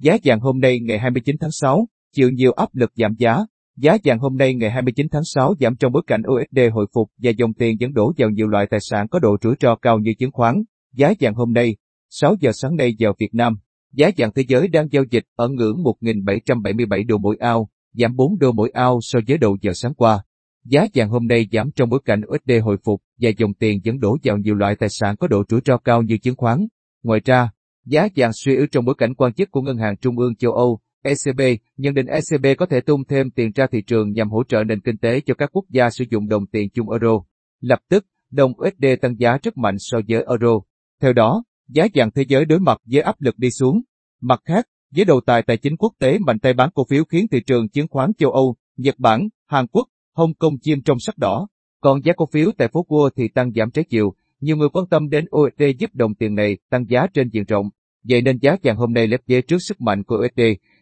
Giá vàng hôm nay ngày 29 tháng 6, chịu nhiều áp lực giảm giá. Giá vàng hôm nay ngày 29 tháng 6 giảm trong bối cảnh USD hồi phục và dòng tiền dẫn đổ vào nhiều loại tài sản có độ rủi ro cao như chứng khoán. Giá vàng hôm nay, 6 giờ sáng nay giờ Việt Nam, giá vàng thế giới đang giao dịch ở ngưỡng 1.777 đô mỗi ao, giảm 4 đô mỗi ao so với đầu giờ sáng qua. Giá vàng hôm nay giảm trong bối cảnh USD hồi phục và dòng tiền dẫn đổ vào nhiều loại tài sản có độ rủi ro cao như chứng khoán. Ngoài ra, giá vàng suy yếu trong bối cảnh quan chức của Ngân hàng Trung ương châu Âu, ECB, nhận định ECB có thể tung thêm tiền ra thị trường nhằm hỗ trợ nền kinh tế cho các quốc gia sử dụng đồng tiền chung euro. Lập tức, đồng USD tăng giá rất mạnh so với euro. Theo đó, giá vàng thế giới đối mặt với áp lực đi xuống. Mặt khác, với đầu tài tài chính quốc tế mạnh tay bán cổ phiếu khiến thị trường chứng khoán châu Âu, Nhật Bản, Hàn Quốc, Hồng Kông chim trong sắc đỏ. Còn giá cổ phiếu tại phố Wall thì tăng giảm trái chiều. Nhiều người quan tâm đến USD giúp đồng tiền này tăng giá trên diện rộng. Vậy nên giá vàng hôm nay lép vế trước sức mạnh của USD.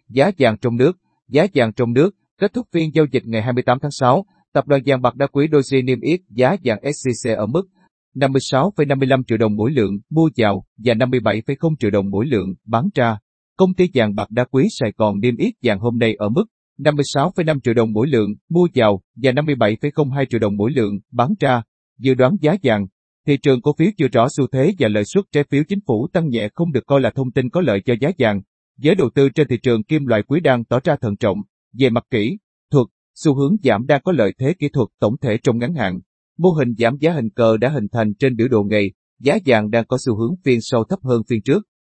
Giá vàng trong nước, giá vàng trong nước kết thúc phiên giao dịch ngày 28 tháng 6, tập đoàn vàng bạc đá quý Doji niêm yết giá vàng SJC ở mức 56,55 triệu đồng mỗi lượng mua vào và 57,0 triệu đồng mỗi lượng bán ra. Công ty vàng bạc đá quý Sài Gòn niêm yết vàng hôm nay ở mức 56,5 triệu đồng mỗi lượng mua vào và 57,02 triệu đồng mỗi lượng bán ra. Dự đoán giá vàng, thị trường cổ phiếu chưa rõ xu thế và lợi suất trái phiếu chính phủ tăng nhẹ không được coi là thông tin có lợi cho giá vàng. Giới đầu tư trên thị trường kim loại quý đang tỏ ra thận trọng. Về mặt kỹ, thuật, xu hướng giảm đang có lợi thế kỹ thuật tổng thể trong ngắn hạn. Mô hình giảm giá hình cờ đã hình thành trên biểu đồ ngày, giá vàng đang có xu hướng phiên sâu thấp hơn phiên trước.